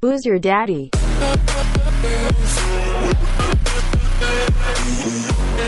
Who's your daddy?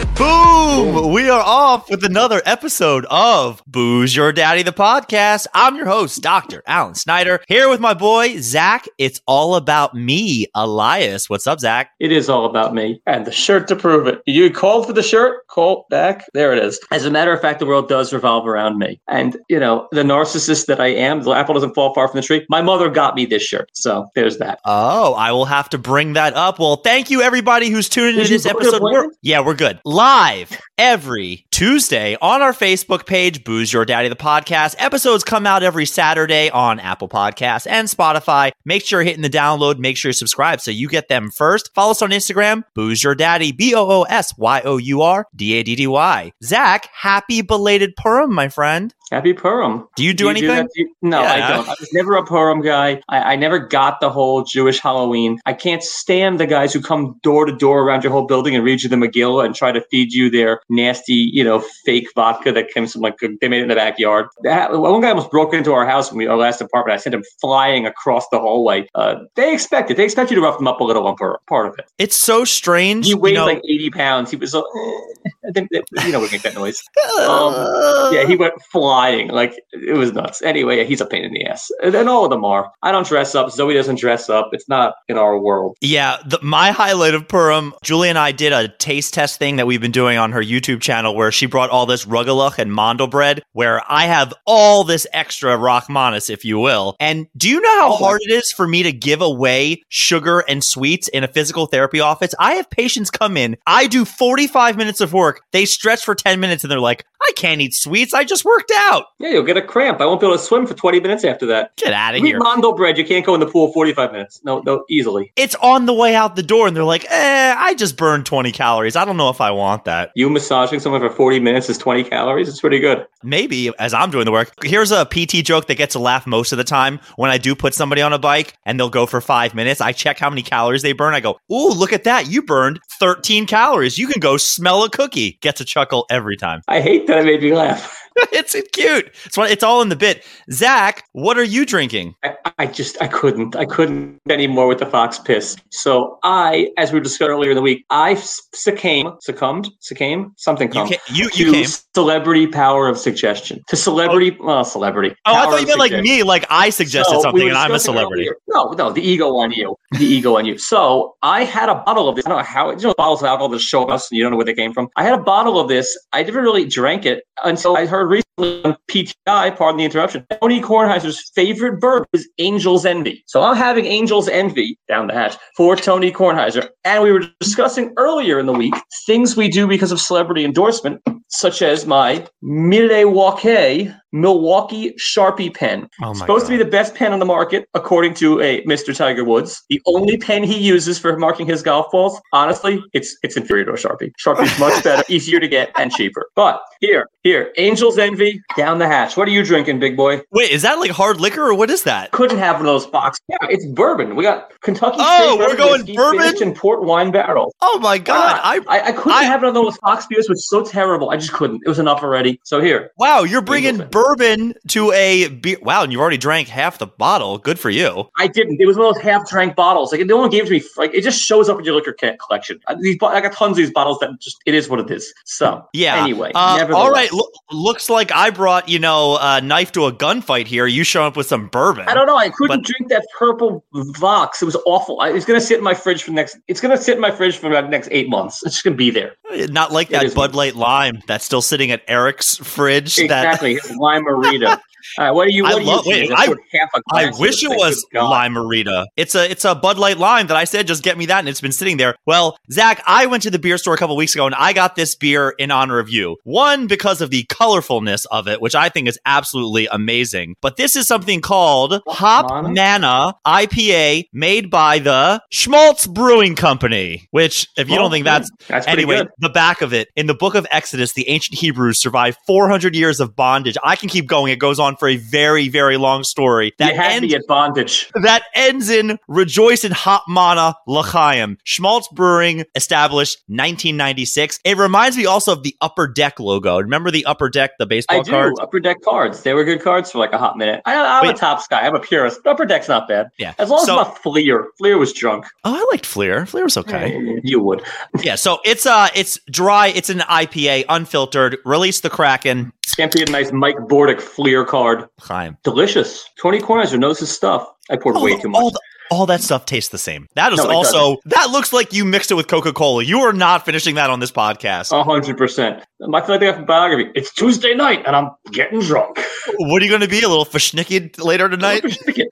Boom! We are off with another episode of Booze Your Daddy, the podcast. I'm your host, Dr. Alan Snyder, here with my boy, Zach. It's all about me, Elias. What's up, Zach? It is all about me and the shirt to prove it. You called for the shirt, call back. There it is. As a matter of fact, the world does revolve around me. And, you know, the narcissist that I am, the apple doesn't fall far from the tree. My mother got me this shirt. So there's that. Oh, I will have to bring that up. Well, thank you, everybody who's tuning into this episode. We're- yeah, we're good. Live every Tuesday on our Facebook page, Booze Your Daddy, the podcast. Episodes come out every Saturday on Apple Podcasts and Spotify. Make sure you're hitting the download. Make sure you subscribe so you get them first. Follow us on Instagram, Booze Your Daddy, B O O S Y O U R D A D D Y. Zach, happy belated Purim, my friend. Happy Purim. Do you do anything? that to you? no, Yeah. I don't. I was never a Purim guy. I, I never got the whole Jewish Halloween. I can't stand the guys who come door to door around your whole building and read you the Megillah and try to feed you their nasty, you know, fake vodka that comes from like they made it in the backyard. That, one guy almost broke into our house when we our last apartment. I sent him flying across the hallway. Uh, they expect it. They expect you to rough them up a little on Purim. Part of it. It's so strange. He you weighed know- like 80 pounds. He was. I think you know we make that noise. Um, yeah, he went flying. Like it was nuts. Anyway, he's a pain in the ass. And all of them are. I don't dress up. Zoe doesn't dress up. It's not in our world. Yeah, the, my highlight of Purim, Julie and I did a taste test thing that we've been doing on her YouTube channel where she brought all this rugelach and mandel bread, where I have all this extra rachmanis, if you will. And do you know how hard it is for me to give away sugar and sweets in a physical therapy office? I have patients come in, I do 45 minutes of work, they stretch for 10 minutes, and they're like, I can't eat sweets, I just worked out. Yeah, you'll get a cramp. I won't be able to swim for 20 minutes after that. Get out of here. mondo bread. You can't go in the pool 45 minutes. No, no, easily. It's on the way out the door, and they're like, eh, I just burned 20 calories. I don't know if I want that. You massaging someone for 40 minutes is 20 calories. It's pretty good. maybe as I'm doing the work. Here's a PT joke that gets a laugh most of the time. When I do put somebody on a bike and they'll go for five minutes, I check how many calories they burn. I go, Ooh, look at that. You burned 13 calories. You can go smell a cookie. Gets a chuckle every time. I hate that it made me laugh. it's cute. It's, what- it's all in the bit. Zach, what are you drinking? I, I just I couldn't I couldn't anymore with the fox piss. So I, as we discussed earlier in the week, I succumbed, succumbed, succumbed, something You, come ca- you, to you came. celebrity power of suggestion. To celebrity, oh. well, celebrity. Oh, I thought you meant like me, like I suggested So, something and I'm a celebrity. earlier- No, no, the ego on you. The ego on you. So I had a bottle of this. I don't know how, you know, bottles of alcohol that show us and you don't know where they came from. I had a bottle of this. I never really drank it until I heard recently on PTI, pardon the interruption, Tony Kornheiser's favorite bourbon is Angel's Envy. So I'm having Angel's Envy down the hatch for Tony Kornheiser. And we were discussing earlier in the week things we do because of celebrity endorsement, such as my Milwaukee Milwaukee Sharpie pen. Oh Supposed to be the best pen on the market, according to a Mr. Tiger Woods. The only pen he uses for marking his golf balls, honestly, it's it's inferior to a Sharpie. Sharpie's much better, easier to get, and cheaper. But here, here, Angel's Envy down the hatch. What are you drinking, big boy? Wait, is that like hard liquor or what is that? Couldn't have one of those box. Yeah, it's bourbon. We got Kentucky. Oh, straight we're bourbon going whiskey, bourbon? in port wine barrels. Oh my God. I, I, I couldn't I- have one of those Fox beers, which was so terrible. I just couldn't. It was enough already. So here, Wow, you're bringing Angleton. Bourbon to a beer. Wow, and you've already drank half the bottle. Good for you. I didn't. It was one of those half-drank bottles. Like no one gave it to me. Like it just shows up in your liquor collection. I, these, I got tons of these bottles that just it is what it is. So Yeah. Anyway, Uh, all right. Lo- looks like I brought you know a knife to a gunfight here. You showing up with some bourbon. I don't know. I couldn't But- drink that purple Vox. It was awful. I, it's gonna sit in my fridge for the next. It's gonna sit in my fridge for about the next eight months. It's just gonna be there. Not like that Bud Light Lime that's still sitting at Eric's fridge. That Exactly. His lime marita. All right. What are you? I What are love- you? wait. I- half a I wish it was lime marita. It's a it's a Bud Light lime that I said just get me that, and it's been sitting there. Well, Zach, I went to the beer store a couple weeks ago, and I got this beer in honor of you. One because of the colorfulness of it, which I think is absolutely amazing. But this is something called Hop Manna? Manna IPA, made by the Schmaltz Brewing Company. Which, if you Oh, don't think that's That's anyway, good. the back of it in the book of Exodus, the ancient Hebrews survived 400 years of bondage. I can keep going; it goes on for a very, very long story that you had ends me at bondage. that ends in rejoice in Hop Manna l'chaim. Schmaltz Brewing established 1996. It reminds me also of the Upper Deck logo. Remember the Upper Deck, the baseball I do. cards? Upper deck cards. They were good cards for like a hot minute. I, I'm Wait. a top guy. I'm a purist. Upper deck's not bad. Yeah. As long as I'm not Fleer. Fleer was drunk. Oh, I liked Fleer. Fleer was okay. You would. Yeah, so it's uh it's dry, it's an IPA, unfiltered. Release the Kraken. Can't be a nice Mike Bordick Fleer card. Chaim. Delicious. Tony Kornheiser knows his stuff. I poured All, way too much. all, the- all that stuff tastes the same. That is No, also that looks like you mixed it with Coca-Cola. You are not finishing that on this podcast. Hundred percent. I feel like they have a biography. It's Tuesday night and I'm getting drunk. What are you going to be? A little fashnikid later tonight?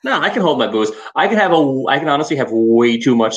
no, I can hold my booze. I can have a. I can honestly have way too much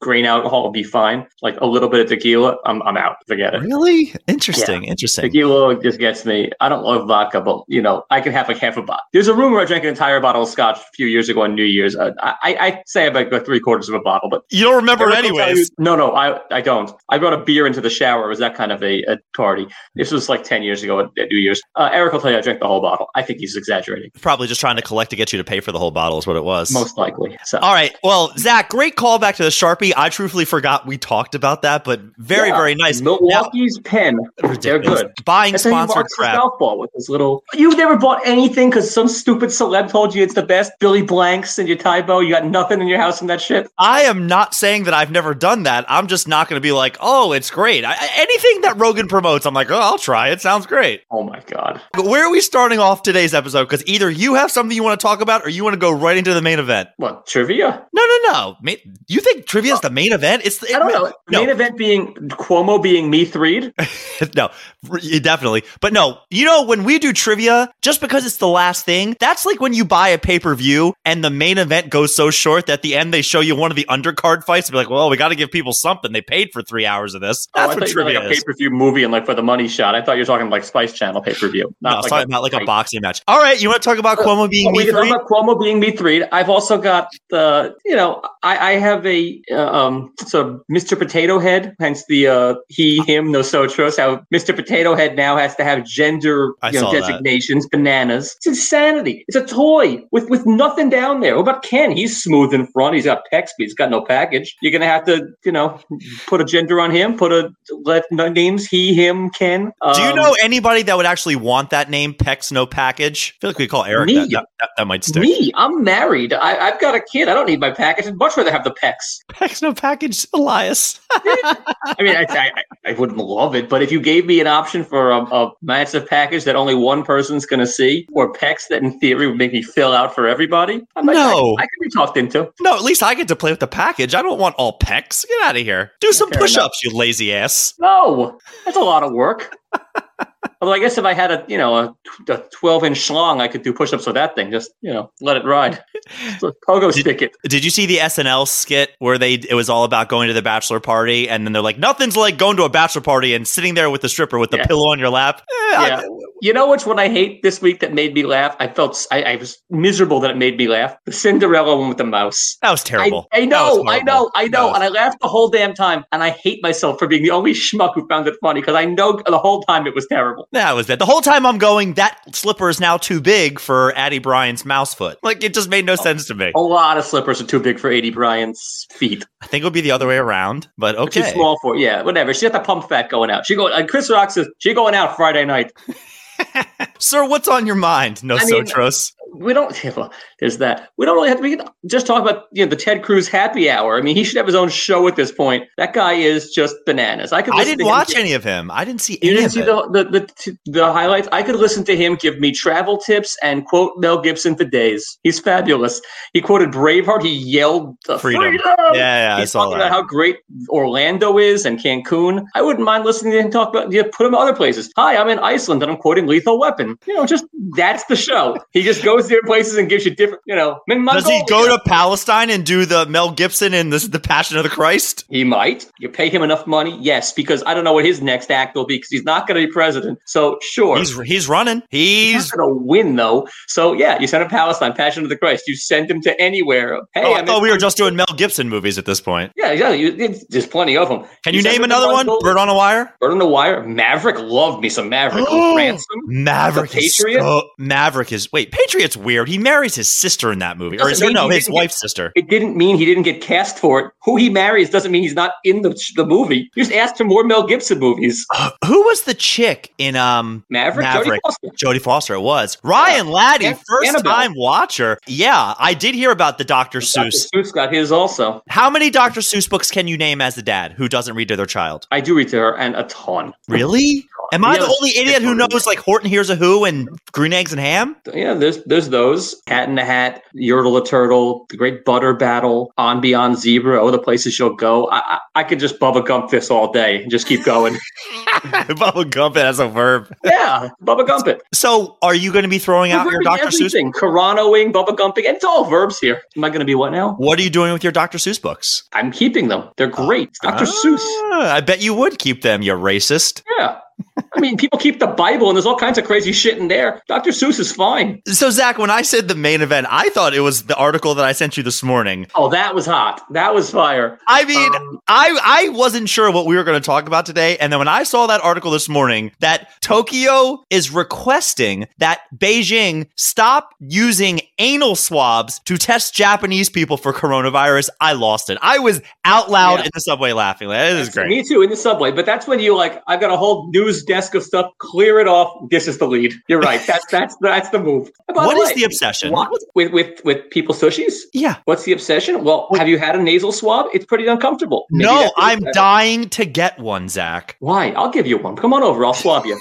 grain alcohol and be fine. Like a little bit of tequila, I'm I'm out. Forget it. Really? Interesting. Interesting. Tequila just gets me. I don't love vodka, but you know, I can have like half a bottle. There's a rumor I drank an entire bottle of scotch a few years ago on New Year's. Uh, I, I say about like three quarters of a bottle, but You don't remember it Eric will tell anyways. you- no, no, I, I don't. I brought a beer into the shower. It was that kind of a, a party. This was like 10 years ago at, New Year's. Uh, Eric will tell you I drank the whole bottle. I think he's exaggerating, Probably just trying to collect to get you to pay for the whole bottle is what it was. most likely. So, All right. Well, Zach, great callback to the Sharpie. I truthfully forgot we talked about that, but very, Yeah, very nice. Milwaukee's pen. They're Ridiculous. good. Buying That's sponsored crap. ball with his little. You've never bought anything because some stupid celeb told you it's the best. Billy Blanks and your Tae Bo. You got nothing in your house from that shit. I am not saying that I've never done that. I'm just not going to be like, oh, it's great. I, anything that Rogan promotes, I'm like, oh, I'll try it. Sounds great. Oh my god. But where are we starting off today's episode? Because either you have something you want to talk about or you want to go right into the main event. What trivia? No, no, no. Ma- You think trivia is the main event? It's the, I don't know. No. main event being Cuomo being me threed. no, definitely. But no, you know, when we do trivia, just because it's the last thing, that's like when you buy a pay per view and the main event goes so short that at the end they show you one of the undercard fights and be like, well, we got to give people something. They paid for three hours of this. Oh, That's thought what trivia like a pay per view movie and like for the money shot. I thought you were talking like Spice Channel pay per view. No, I was talking about like a boxing match. All right, you want to talk about Cuomo being Well, me three? about Cuomo being me three. I've also got the, you know, I, I have a uh, um sort of Mr. Potato Head, hence the uh, he, him, no sotros. How Mr. Potato Head now has to have gender you know, saw that. designations, bananas. It's insanity. It's a toy with with nothing down there. What about Ken? He's smooth in front. He's got pecs, but he's got no package. You're gonna have to, you know, put a gender on him. Put a let names he, him, Ken. Do you Um, know anybody that would actually want that name, Pex No Package? I feel like we call Eric Me. that. That, that, that might stick. Me, I'm married. I, I've got a kid. I don't need my package. I'd much rather have the pecs. Pex No Package, Elias. I mean, I, I, I wouldn't love it, but if you gave me an option for a, a massive package that only one person's going to see, or pecs that in theory would make me fill out for everybody, I'm like, No. I, I could be talked into. No, at least I get to play with the package. I don't want all pecs. Get out of here. Do some push ups, you lazy ass. No, that's a lot of work work. Although I guess if I had a you know a, a 12 inch schlong, I could do push ups with that thing. Just you know, let it ride. So, Pogo stick it. Did you see the SNL skit where they it was all about going to the bachelor party and then they're like nothing's like going to a bachelor party and sitting there with the stripper with the Yeah. pillow on your lap. Eh, I- Yeah. You know which one I hate this week that made me laugh? I felt I was miserable that it made me laugh. The Cinderella one with the mouse. that was terrible. I was know, I know, I know, was- and I laughed the whole damn time, and I hate myself for being the only schmuck who found it funny because I know the whole time it was terrible. That was bad. The whole time I'm going, that slipper is now too big for Aidy Bryant's mouse foot. Like it just made no oh. sense to me. A lot of slippers are too big for Aidy Bryant's feet. I think it would be the other way around, but Too okay. small for yeah, whatever. She got the pump fat going out. She go. And Chris Rock says she going out Friday night. Sir, what's on your mind? No I mean- Sotros. We don't. There's that. We don't really have to. We can just talk about you know the Ted Cruz happy hour. I mean, he should have his own show at this point. That guy is just bananas. I could. I didn't watch give- any of him. I didn't see You any didn't of see the, the the the highlights. I could listen to him give me travel tips and quote Mel Gibson for days. He's fabulous. He quoted Braveheart. He yelled Freedom. freedom. yeah, yeah, I He's saw talking that. about how great Orlando is and Cancun. I wouldn't mind listening to him talk about. Yeah, put him other places. Hi, I'm in Iceland and I'm quoting Lethal Weapon. You know, just that's the show. He just goes goes different places and gives you different, you know. Does he go to Palestine and do the Mel Gibson and the, the Passion of the Christ? He might. You pay him enough money, yes, because I don't know what his next act will be because he's not going to be president. So sure, he's he's running. He's, he's going to win though. So yeah, you send him Palestine, Passion of the Christ. You send him to anywhere. Hey, oh, I thought we were just doing Mel Gibson movies at this point. Yeah, exactly. there's plenty of them. Can you, you name another one? Bird on a Wire. Bird on a Wire. Maverick. Loved me some Maverick. Ransom. Maverick. Patriot. So, Maverick is wait. Patriot's weird. He marries his sister in that movie, or, or no, his wife's get, sister. It didn't mean he didn't get cast for it. Who he marries doesn't mean he's not in the the movie. You just asked for more Mel Gibson movies. Uh, who was the chick in um Maverick? Maverick. Jodie Foster. Jodie Foster. It was Ryan yeah. Laddie, yeah. first Annabelle. time watcher. Yeah, I did hear about the Dr. Seuss. Dr. Seuss got his also. How many Dr. Seuss books can you name as the dad who doesn't read to their child? I do read to her, and a ton. Really? Am I the only idiot who knows like Horton Hears a Who and Green Eggs and Ham? Yeah, there's there's those. Cat in the Hat, Yertle the Turtle, The Great Butter Battle, On Beyond Zebra, Oh the Places You'll Go. I, I, I could just Bubba Gump this all day and just keep going. Bubba Gump it as a verb. Yeah, Bubba Gump it. So are you going to be throwing We're out your Dr. Everything. Seuss? Caranoing, Bubba Gumping, and it's all verbs here. Am I going to be what now? What are you doing with your Dr. Seuss books? I'm keeping them. They're great. Uh, Dr. Seuss. I bet you would keep them, you racist. Yeah. I mean, people keep the Bible and there's all kinds of crazy shit in there. Dr. Seuss is fine. So, Zach, when I said the main event, I thought it was the article that I sent you this morning. Oh, that was hot. That was fire. I mean, um, I I wasn't sure what we were going to talk about today, and then when I saw that article this morning that Tokyo is requesting that Beijing stop using anal swabs to test Japanese people for coronavirus, I lost it. I was out loud yeah. in the subway laughing. Like, this great. Me too in the subway, but that's when you like, I've got a whole news desk of stuff. Clear it off. This is the lead. You're right. That's that's that's the move. By what the, is the obsession? What? With with with people sushis? Yeah. What's the obsession? Well, have you had a nasal swab? It's pretty uncomfortable. Maybe no, I'm dying to get one, Zach. Why? I'll give you one. Come on over. I'll swab you.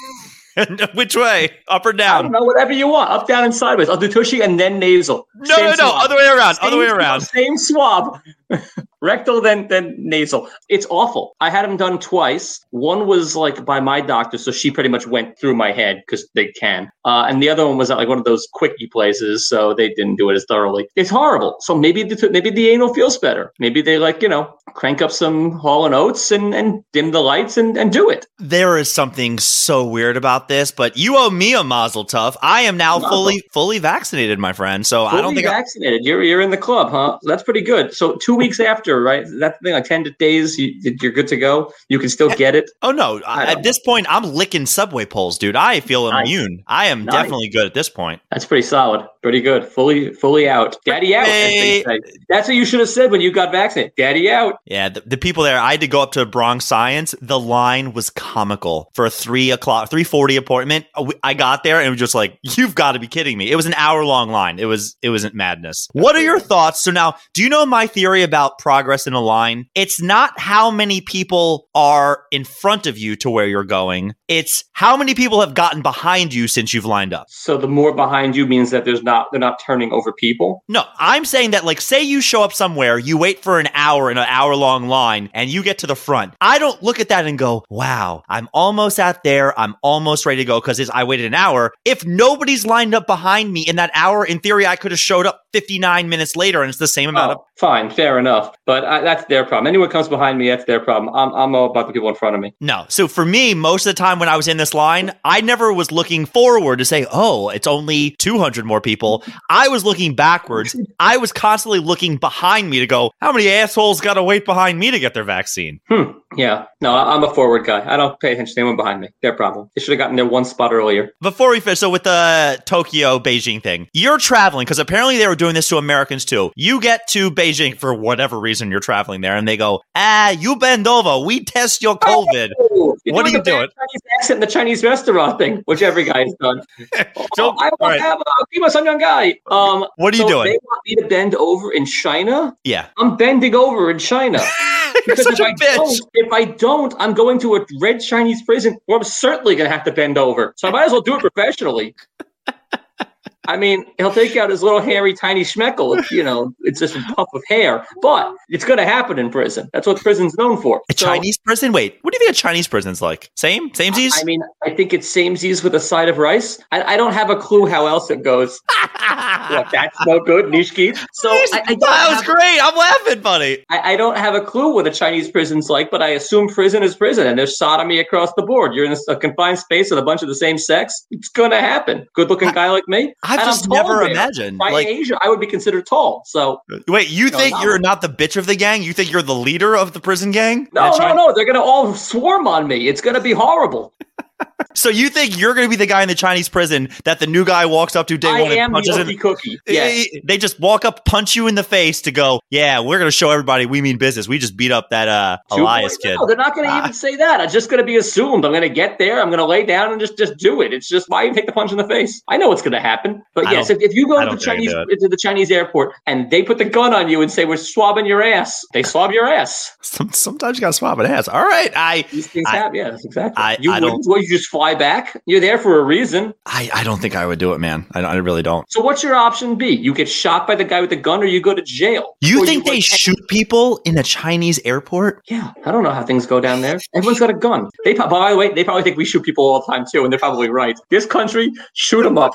Which way? Up or down? I don't know. Whatever you want. Up, down, and sideways. I'll do tushy and then nasal. No, Same no, no. Swab. Other way around. Same, other way around. Same swab. rectal then then nasal. It's awful. I had them done twice. One was like by my doctor so she pretty much went through my head because they can. Uh, and the other one was at like one of those quickie places so they didn't do it as thoroughly. It's horrible. So maybe the maybe the anal feels better. Maybe they like you know crank up some hall and oates and and dim the lights and and do it. There is something so weird about this but you owe me a mazel tov. I am now mazel. fully fully vaccinated my friend so fully i don't think vaccinated. I- you're you're in the club huh? That's pretty good. So two weeks after right? That thing like ten days, you, are good to go. You can still get it. Oh no! At this point, I'm licking subway poles, dude. I feel nice. immune. I am nice. definitely good at this point. That's pretty solid. Pretty good. Fully, fully out. Daddy out. Hey. That's what you should have said when you got vaccinated. Daddy out. Yeah, the, the, people there. I had to go up to Bronx Science. The line was comical for a three o'clock, three forty appointment. Uh, I got there and it was just like, you've got to be kidding me. It was an hour long line. It was, it wasn't madness. What are your thoughts? So now, do you know my theory about progress in a line? It's not how many people are in front of you to where you're going. It's how many people have gotten behind you since you've lined up. So the more behind you means that there's not not they're not turning over people. No, I'm saying that like say you show up somewhere, you wait for an hour in an hour long line and you get to the front. I don't look at that and go, "Wow, I'm almost out there. I'm almost ready to go because I waited an hour." If nobody's lined up behind me in that hour, in theory I could have showed up 59 minutes later and it's the same amount oh, of fine, fair enough. But I, that's their problem. Anyone comes behind me, that's their problem. I'm I'm all about the people in front of me. No. So for me, most of the time when I was in this line, I never was looking forward to say, "Oh, it's only 200 more people." People. I was looking backwards. I was constantly looking behind me to go, how many assholes got to wait behind me to get their vaccine? Hmm. Yeah. No, I'm a forward guy. I don't pay attention to anyone behind me. Their problem. They should have gotten there one spot earlier. Before we finish, so with the Tokyo Beijing thing, you're traveling because apparently they were doing this to Americans too. You get to Beijing for whatever reason you're traveling there, and they go, ah, you bend over. We test your COVID. Oh, what are you doing? Chinese accent in the Chinese restaurant thing, which every guy's done. so, oh, I want right. to have a guy. Um, what are you so doing? They want me to bend over in China. Yeah, I'm bending over in China. because if I bitch. don't, if I don't, I'm going to a red Chinese prison where I'm certainly going to have to bend over. So I might as well do it professionally. I mean, he'll take out his little hairy, tiny schmeckle. If, you know, it's just a puff of hair, but it's going to happen in prison. That's what prison's known for. A so, Chinese prison? Wait, what do you think a Chinese prison's like? Same, same I, I mean, I think it's samesies with a side of rice. I, I, don't have a clue how else it goes. what, that's no good, Nishki. So I, I that was great. I'm laughing, buddy. I, I don't have a clue what a Chinese prison's like, but I assume prison is prison, and there's sodomy across the board. You're in a, a confined space with a bunch of the same sex. It's going to happen. Good looking guy like me. I've just never imagined. By like, Asia, I would be considered tall. So wait, you, you think know, you're not the bitch of the gang? You think you're the leader of the prison gang? No, no, no. They're going to all swarm on me. It's going to be horrible. So you think you're going to be the guy in the Chinese prison that the new guy walks up to day I one and punches the cookie. Yes. They just walk up, punch you in the face to go, yeah, we're going to show everybody we mean business. We just beat up that uh, Elias kid. No, they're not going to uh, even say that. It's just going to be assumed. I'm going to get there. I'm going to lay down and just just do it. It's just why you take the punch in the face. I know what's going to happen. But yes, if, if you go to the Chinese to the Chinese airport and they put the gun on you and say we're swabbing your ass, they swab your ass. Some, sometimes you got to swab an ass. All right, I these things I, happen. Yeah, exactly. I, you I don't. Just fly back. You're there for a reason. I, I don't think I would do it, man. I, I really don't. So what's your option B? You get shot by the guy with the gun, or you go to jail. You think you they shoot people in a Chinese airport? Yeah, I don't know how things go down there. Everyone's got a gun. They, by the way, they probably think we shoot people all the time too, and they're probably right. This country, shoot them up.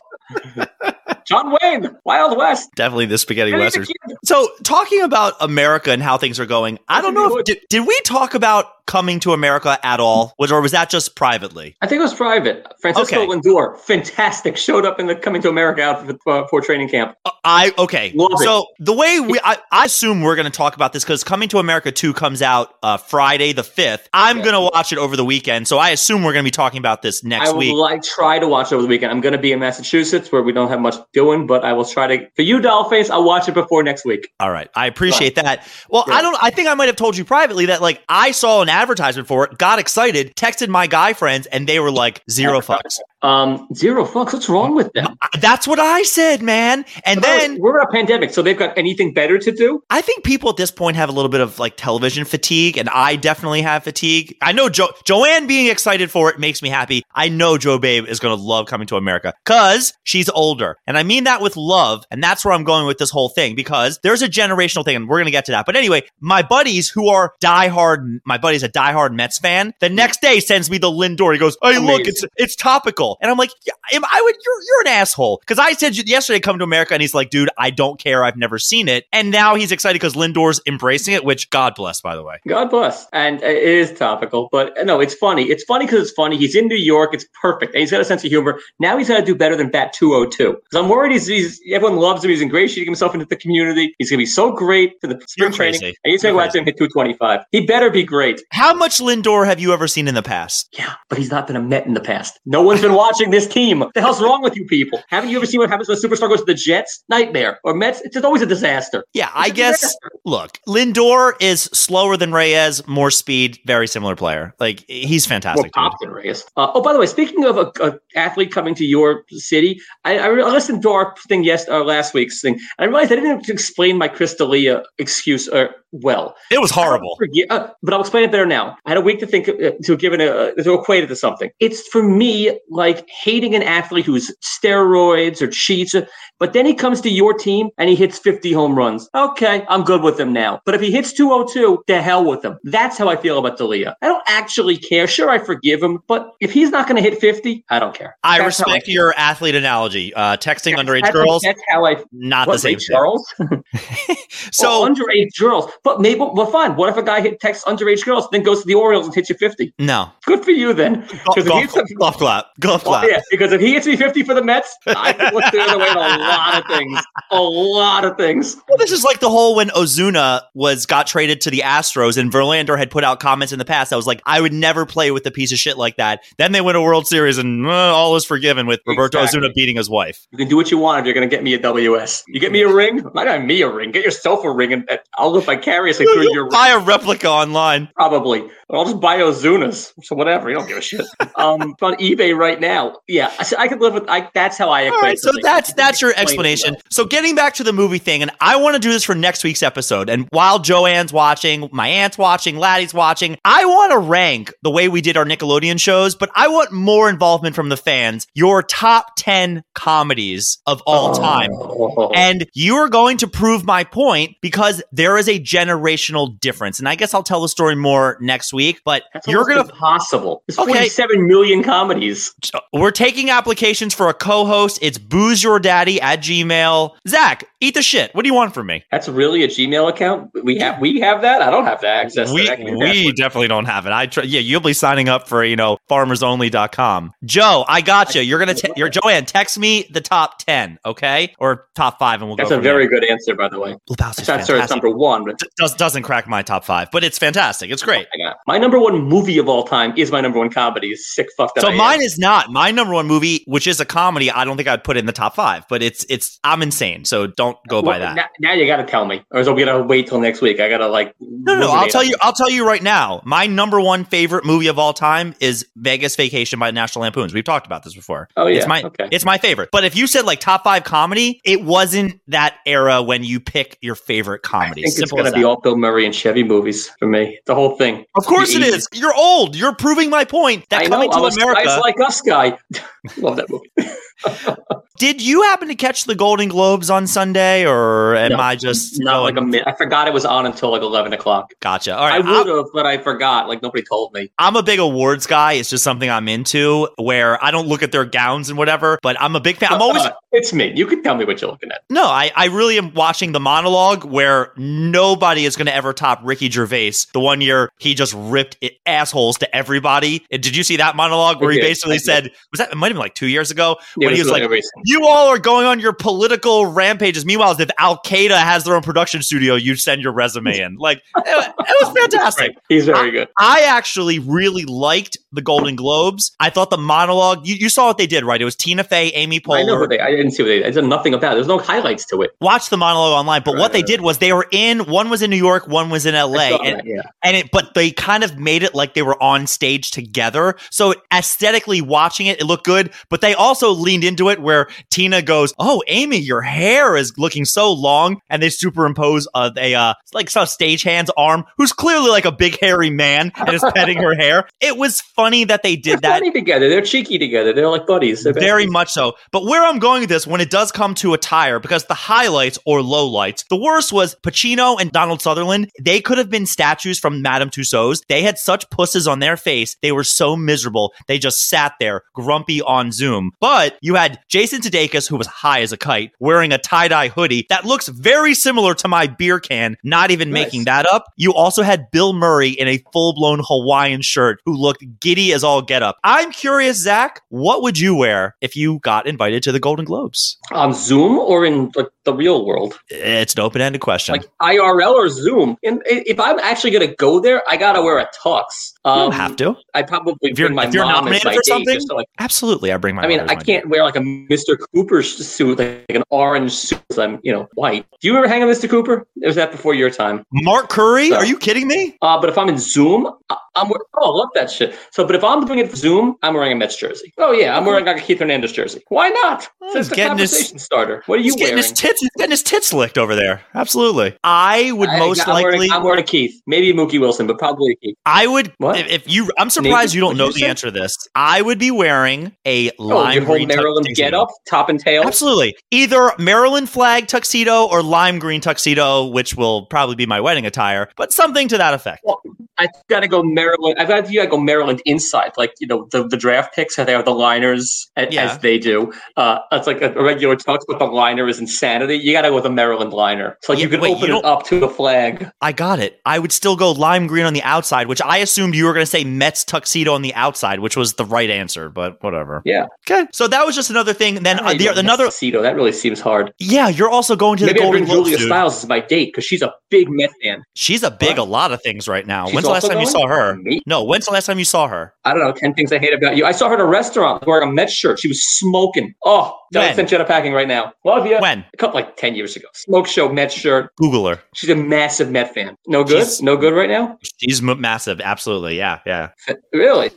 John Wayne, Wild West. Definitely the spaghetti westerns. So, talking about America and how things are going, I don't know. If, did, did we talk about coming to America at all, was or was that just privately? I think it was private. Francisco okay. Lindor, fantastic, showed up in the coming to America outfit uh, for training camp. Uh, I okay. Love so it. the way we, I, I assume we're going to talk about this because Coming to America two comes out uh, Friday the fifth. I'm yeah. going to watch it over the weekend, so I assume we're going to be talking about this next I week. I try to watch it over the weekend. I'm going to be in Massachusetts where we don't have much doing, but I will try to. For you, Dollface, I'll watch it before next week. All right, I appreciate that. Well, yeah. I don't. I think I might have told you privately that like I saw an advertisement for it got excited, texted my guy friends, and they were like zero fucks. Um, zero fucks. What's wrong with them? That's what I said, man. And then we're in a pandemic, so they've got anything better to do. I think people at this point have a little bit of like television fatigue, and I definitely have fatigue. I know jo- Joanne being excited for it makes me happy. I know Joe Babe is going to love coming to America because she's older, and I mean that with love, and that's where I'm going with this whole thing because there's a generational thing, and we're going to get to that. But anyway, my buddies who are diehard, my buddy's a diehard Mets fan. The next day sends me the Lindor. He goes, "Hey, Amazing. look, it's it's topical," and I'm like, yeah, I would. You're you're an asshole because I said yesterday come to America, and he's like, "Dude, I don't care. I've never seen it," and now he's excited because Lindor's embracing it. Which God bless, by the way. God bless, and uh, it is topical, but uh, no, it's funny. It's funny because it's funny. He's in New York. It's perfect. And he's got a sense of humor. Now he's got to do better than bat 202 because I'm worried he's, he's everyone loves him. He's ingratiating himself into the community. He's gonna be so great for the spring training, and he's gonna watch him hit 225. He better be great. How much Lindor have you ever seen in the past? Yeah, but he's not been a Met in the past. No one's been watching this team. What the hell's wrong with you people? Haven't you ever seen what happens when a superstar goes to the Jets? Nightmare. Or Mets? It's always a disaster. Yeah, it's I guess. Disaster. Look, Lindor is slower than Reyes, more speed, very similar player. Like he's fantastic. More pop than Reyes. Uh, oh, by the way, speaking of a, athlete coming to your city, I, I, listened to our thing yes, uh, last week's thing, and I realized I didn't have to explain my Chris D'Elia excuse uh, well. It was horrible. Forget, uh, but I'll explain it better now. I had a week to think uh, to give it a to equate it to something. It's for me like hating an athlete who's steroids or cheats. But then he comes to your team and he hits 50 home runs. Okay, I'm good with him now. But if he hits 202, to hell with him. That's how I feel about D'Elia. I don't actually care. Sure, I forgive him, but if he's not going to hit 50, I don't care. I that's respect I your athlete analogy. Uh, texting that's, underage that's girls. That's how I. Not what, the same. Girls. so oh, underage girls, but maybe well, fine. What if a guy hit texts underage girls, then goes to the Orioles and hits you 50? No. Good for you then. Golf, golf, golf clap. Golf clap. Oh, yeah, because if he hits me 50 for the Mets, I could look the other way a lot of things. A lot of things. Well, this is like the whole when Osuna was got traded to the Astros and Verlander had put out comments in the past that was like, I would never play with a piece of shit like that. Then they win a World Series and uh, all is forgiven with Roberto exactly. Osuna beating his wife. You can do what you want if you're going to get me a WS. You get me a ring, not even me a ring. Get yourself a ring, and I'll if I vicariously through your Buy a replica online. Probably. Or I'll just buy Osunas. So whatever. You don't give a shit. um, on eBay right now. Yeah, I, I could live with. I, that's how I equate. All right, so that's that's your explanation. So getting back to the movie thing, and I want to do this for next week's episode. And while Joanne's watching, my aunt's watching, Laddie's watching, I want to rank the way we did our Nickelodeon shows, but I want more involvement from the fans. Your top ten comedies of all time. Oh. And you are going to prove my point because there is a generational difference. And I guess I'll tell the story more next week, but That's you're going to Possible. There's Okay. 47 million comedies. we're taking applications for a co-host. It's booze your daddy at Gmail. Zach, eat the shit. What do you want from me? That's really a Gmail account. We have we have that. I don't have that access. we that. We definitely don't have it. I try, yeah, you'll be signing up for you know farmersonly.com. Joe, I got you. You're gonna te- you're Joanne. Text me the top ten, okay, or top five, and we'll That's go. That's a very there. good answer, by the way. Lebowski's That's it's number one. But Does, doesn't crack my top five, but it's fantastic. It's great. I got my number one movie of all time is my number one comedy. Sick fuck that. So I am. mine is not my number one movie, which is a comedy. I don't think I'd put it in the top five, but it's it's I'm insane. So don't go by Well, that. Now, now you got to tell me, or is it we to wait till next week? I got to like. No, no, I'll tell you. I'll tell you right now. My number one favorite movie of all time is Vegas Vacation by National Lampoons. We've talked about this before. Oh yeah. It's my okay. it's my favorite. But if you said like top five comedy, it wasn't that era when you pick your favorite I comedy. think it's gonna be all Bill Murray and Chevy movies for me. The whole thing. Of course it is. You're old. You're proving my point that I coming know. To Spice America. like us guy. Love that movie. Did you happen to catch the Golden Globes on Sunday, or am No, I just Not going- like a minute. I forgot it was on until like eleven o'clock. Gotcha. All right, I would have, but I forgot. Like nobody told me. I'm a big awards guy. It's just something I'm into where I don't look at their gowns and whatever, but I'm a big fan. I'm always Uh, it's me. You can tell me what you're looking at. No, I, I really am watching the monologue where nobody is going to ever top Ricky Gervais. The one year he just ripped it, assholes to everybody. And did you see that monologue where he basically said, was that, it might have been like two years ago, Yeah, when he was like, everything. you all are going on your political rampages. Meanwhile, if Al Qaeda has their own production studio, you send your resume in. Like, it, it was fantastic. Right. He's very good. I actually really liked the Golden Globes. I thought the monologue, you, you saw what they did, right? It was Tina Fey, Amy I know Poehler, what they. I didn't see what they. Did. I did nothing about. that. There's no highlights to it. watch the monologue online. But what they Right. did was they were in one was in New York, one was in LA, and that, yeah. and it but they kind of made it like they were on stage together. So aesthetically watching it, it looked good. But they also leaned into it where Tina goes, "Oh, Amy, your hair is looking so long," and they superimpose uh, a uh, like some stagehand's arm, who's clearly like a big hairy man, and is petting her hair. It was funny that they They're did that. funny together. They're cheeky together. They're like buddies. They're Very much so. But where I'm going with this, when it does come to attire, because the highlights or lowlights, the worst was Pacino and Donald Sutherland. They could have been statues from Madame Tussauds. They had such pusses on their face. They were so miserable. They just sat there, grumpy on Zoom. But you had Jason Sudeikis, who was high as a kite, wearing a tie dye hoodie that looks very similar to my beer can, not even Nice. making that up. You also had Bill Murray in a full blown Hawaiian shirt who looked giddy as all get up. I'm curious, Zach, what would you wear if you got invited to the Golden Globes? on Zoom or in like the real world, It's an open ended question. like IRL or Zoom. And if I'm actually gonna go there, I gotta wear a tux. you Um, don't have to. I probably If bring my if mom as my for something, just to, like, Absolutely, I bring my. I mean, I can't wear like a Mr. Cooper suit, like an orange suit. I'm, you know, white. Do you ever hang on Mr. Cooper? Or was that before your time? Mark Curry? So- Are you kidding me? Uh, but if I'm in Zoom, I- I'm oh, I love that shit. So, but if I'm doing it for Zoom, I'm wearing a Mets jersey. Oh yeah, I'm wearing like a Keith Hernandez jersey. Why not? It's a getting his- conversation starter. What are you He's getting wearing? his tits. He's getting his tits licked over there. Absolutely. I would I- most I'm likely. Wearing, I'm wearing a Keith, maybe Mookie Wilson, but probably a Keith. I would. What? If, you, I'm surprised Naked? you don't What'd know you the say? answer to this. I would be wearing a Oh, lime green Maryland tuxedo. get up, top and tail. Absolutely. Either Maryland flag tuxedo or lime green tuxedo, which will probably be my wedding attire, but something to that effect. Well, I got to go Maryland. I've got to go Maryland inside, like you know the, the draft picks how they have the liners a- Yeah. as they do. Uh, it's like a, a regular tux, but the liner is insanity. You got to go with a Maryland liner. So like Yeah, you can wait, open you it up to the flag. I got it. I would still go lime green on the outside, which I assumed you were going to say Mets tuxedo on the outside, which was the right answer, but whatever. Yeah. Okay. So that was just another thing. Then uh, the, another, tuxedo. That really seems hard. yeah, you're also going to Maybe the Golden Julia Stiles as my date because she's a big Met fan. She's a big What? a lot of things right now. She's the last time you saw her? Me? No, when's the last time you saw her? I don't know, 10 things I hate about you. I saw her at a restaurant wearing a Met shirt. She was smoking. Oh, don't send Jenna packing right now. Love you. When? A couple, like 10 years ago. Smoke show, Met shirt. Google her. She's a massive Met fan. No good? She's- no good right now? She's m- massive. Absolutely. Yeah. Yeah. Really?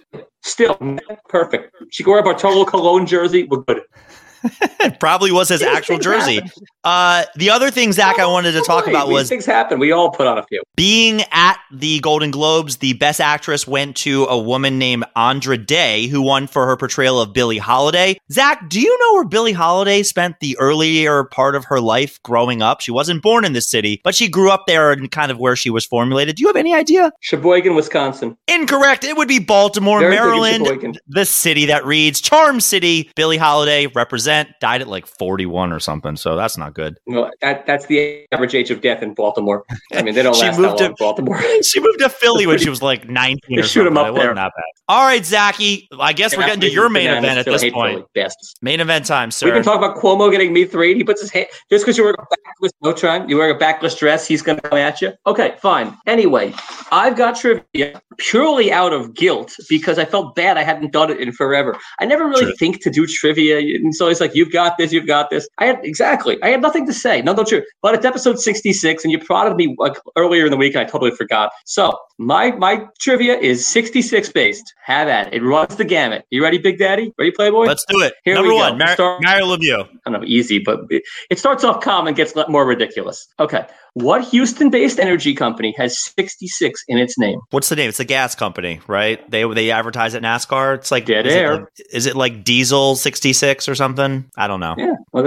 Still, perfect. She could wear a Bartolo Colon jersey. We're good. It probably was his These actual jersey. Uh, the other thing, Zach, I wanted to talk Right, about these was things happen. We all put on a few. being at the Golden Globes. The Best Actress went to a woman named Andra Day, who won for her portrayal of Billie Holiday. Zach, do you know where Billie Holiday spent the earlier part of her life growing up? She wasn't born in this city, but she grew up there and kind of where she was formulated. Do you have any idea? Sheboygan, Wisconsin. Incorrect. It would be Baltimore, Very Maryland, the city that reads Charm City. Billie Holiday died at like 41 or something, so that's not good. No, that, that's the average age of death in Baltimore. I mean, they don't She last moved that long to- in Baltimore. she moved to Philly when she was like 19 They or shoot something. up It wasn't there. that bad. All right, Zachy. I guess we're getting to your main event at this point. Bastards. Main event time, sir. We can talk about Cuomo getting me three. He puts his hand just because you're wearing a backless no. You're wearing a backless dress. He's going to come at you. Okay, fine. Anyway, I've got trivia purely out of guilt because I felt bad I hadn't done it in forever. I never really True. think to do trivia, and so like you've got this, you've got this. I had exactly. I had nothing to say. No, no, true. But it's episode 66, and you prodded me like earlier in the week, and I totally forgot. So my my trivia is 66 based. Have at it. It runs the gamut. You ready, Big Daddy? Ready, Playboy? Let's do it. Here Number we go. one, Mar- Start- Mario Lemieux. I don't know, easy, but it starts off calm and gets more ridiculous. Okay. What Houston based energy company has 66 in its name? What's the name? It's the gas company, right? They they advertise at NASCAR. It's like Dead is it air. like- is it like Diesel 66 or something? I don't know. Yeah. Well.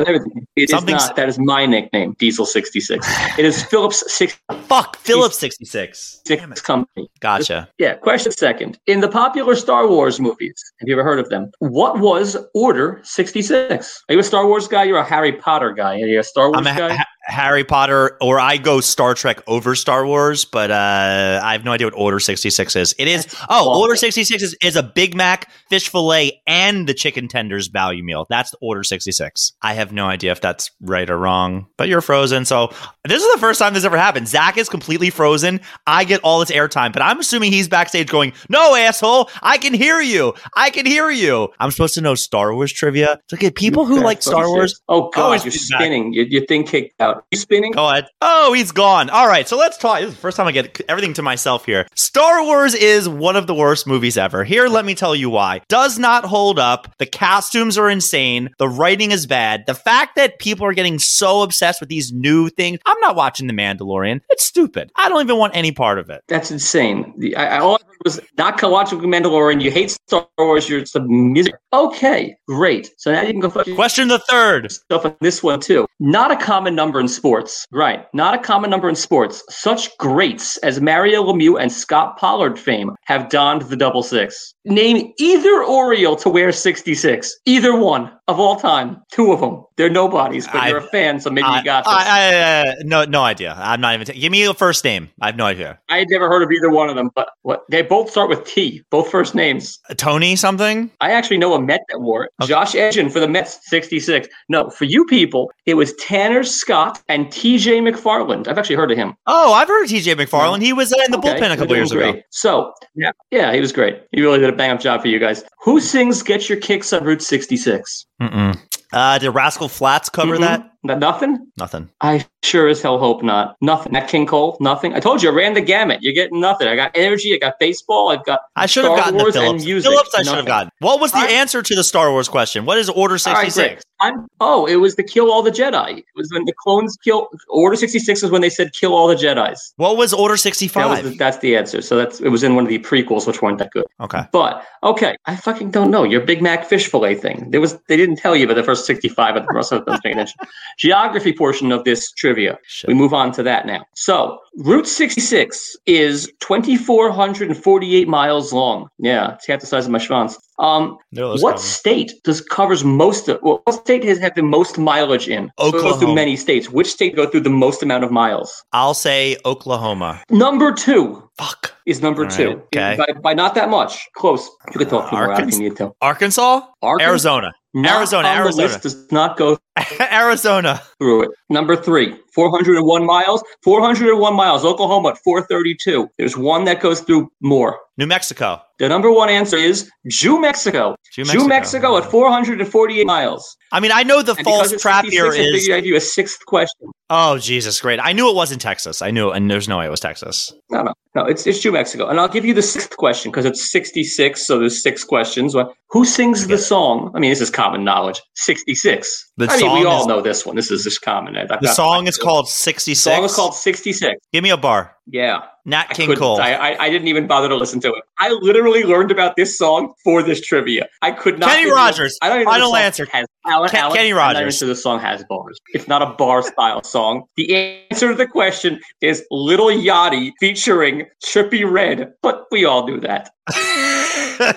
It is Something's- not. That is my nickname, Diesel 66. it is Phillips 66 Fuck, Phillips 66. Damn it. company. Gotcha. Yeah. Question second. In the popular Star Wars movies, have you ever heard of them? What was Order 66? Are you a Star Wars guy? You're a Harry Potter guy. Are you a Star Wars I'm a guy? ha- Harry Potter, or I go Star Trek over Star Wars, but uh, I have no idea what Order 66 is. It is, oh, awful. Order 66 is, is a Big Mac, fish fillet, and the chicken tenders value meal. That's Order 66. I have no idea if that's right or wrong, but you're frozen. So this is the first time this ever happened. Zach is completely frozen. I get all this airtime, but I'm assuming he's backstage going, no, asshole, I can hear you. I can hear you. I'm supposed to know Star Wars trivia. Look at people who like Star Wars. Oh, God. you're spinning. Your, your thing kicked out. You spinning? Go ahead. Oh, he's gone. All right, so let's talk. This is the first time I get everything to myself here. Star Wars is one of the worst movies ever. Here, let me tell you why. Does not hold up. The costumes are insane. The writing is bad. The fact that people are getting so obsessed with these new things. I'm not watching The Mandalorian. It's stupid. I don't even want any part of it. That's insane. The, I, I, all I heard was not watching Mandalorian. You hate Star Wars. You're some music. Okay, great. So now you can go Question the third. stuff on this one too. Not a common number in sports. Right. Not a common number in sports. Such greats as Mario Lemieux and Scott Pollard fame have donned the double six. Name either Oriole to wear 66. Either one of all time. Two of them. They're nobodies, but you're a I- fan, so maybe I, you got this. I, I, uh, no, no idea. I'm not even. T- Give me a first name. I have no idea. I had never heard of either one of them, but what they both start with T, both first names. Tony something. I actually know a Met that wore it. Okay. Josh Edgin for the Mets, 66. No, for you people, it was Tanner Scott and TJ McFarland. I've actually heard of him. Oh, I've heard of TJ McFarland. He was in the Okay, bullpen a couple years ago. So, yeah, yeah, he was great. He really did a bang up job for you guys. Who sings Get Your Kicks on Route 66? Mm-mm. Uh, did Rascal Flatts cover Mhm. that? N- Nothing? Nothing. I sure as hell hope not. Nothing. Nat King Cole? Nothing. I told you, I ran the gamut. You're getting nothing. I got energy. I got baseball. I've got I should have Star gotten Wars the and Phillips. music. Phillips, I should have gotten. What was the right. answer to the Star Wars question? What is Order 66? great. I'm, oh, it was to kill all the Jedi. It was when the clones kill. Order 66 was when they said kill all the Jedi's. what was Order 65? That was 65? the, that's the answer. So that's it was in one of the prequels, which weren't that good. okay. But okay, I fucking don't know your Big Mac fish fillet thing. There was they didn't tell you about the first 65, but the rest of them paying attention. Geography portion of this trivia. Shit. We move on to that now. So Route 66 is 2,448 miles long. Yeah, it's half the size of my schwanz. Um, what come. state does covers most of? Well, what state has had the most mileage in? It goes through many states. Which state go through the most amount of miles? I'll say Oklahoma. Number two Fuck. is number All right, two. okay. By, by not that much. Close. You could talk to me more out if you need to. Arkansas? Arkansas? Arizona. Not Arizona, Arizona. list does not go Arizona. through it. Number three, 401 miles. 401 miles. Oklahoma at 432. There's one that goes through more. New Mexico. The number one answer is Jew Mexico. Jew Jew Mexico at 448 miles. I mean, I know the And false trap 66, here I figured is. I'd give you a sixth question. Oh, Jesus, great. I knew it wasn't Texas. I knew, and there's no way it was Texas. No, no, no. It's it's Jew Mexico, and I'll give you the sixth question because it's 66. So there's six questions. Well, Who sings the song? I mean, this is common knowledge. 66. The I mean, we all is- know this one. This is just common. I've The song is called The 66. song is called 66. Give me a bar. Yeah. Nat I King couldn't. Cole. I, I, I didn't even bother to listen to it. I literally learned about this song for this trivia. I could not. Kenny Rogers, I don't even final answer. Has, Alan, Ken- Alan, Kenny Rogers. sure the song has bars. It's not a bar style song. The answer to the question is Little Yachty featuring Trippie Redd, but we all knew that.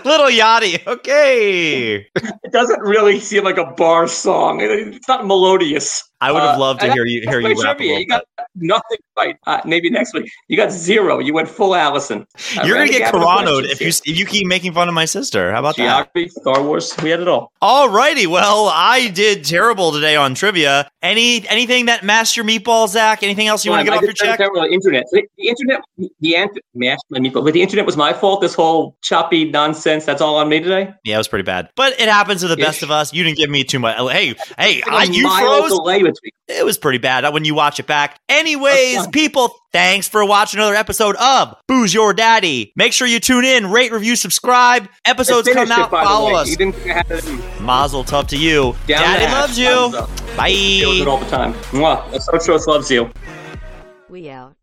Little Yachty. Okay. It doesn't really seem like a bar song. It's not melodious. I would have Uh, loved to hear you hear you rap a little You got bit. Nothing right. Uh, maybe next week. You got zero. You went full Allison. I You're gonna get Coranoed if you if you keep making fun of my sister. How about that? Geography, Star Wars, we had it all. Alrighty, well, I did terrible today on trivia. Any anything that mashed your meatball, Zach? Anything else you want to get I off your check? terrible the internet. The, the internet, the answer, mashed my meatball. But the internet was my fault. This whole choppy nonsense. That's all on me today. Yeah, it was pretty bad, but it happens to the best of us. You didn't give me too much. Hey, hey, Like a I, you froze. It was pretty bad when you watch it back. Anyways, people, thanks for watching another episode of Booze Your Daddy. Make sure you tune in, rate, review, subscribe. Episodes come out. it, follow us. You didn't have it in- Mazel tov to you. down Daddy the hatch. loves Thumbs you. up. Bye. Feels it all the time. Mwah. So trust loves you. We out.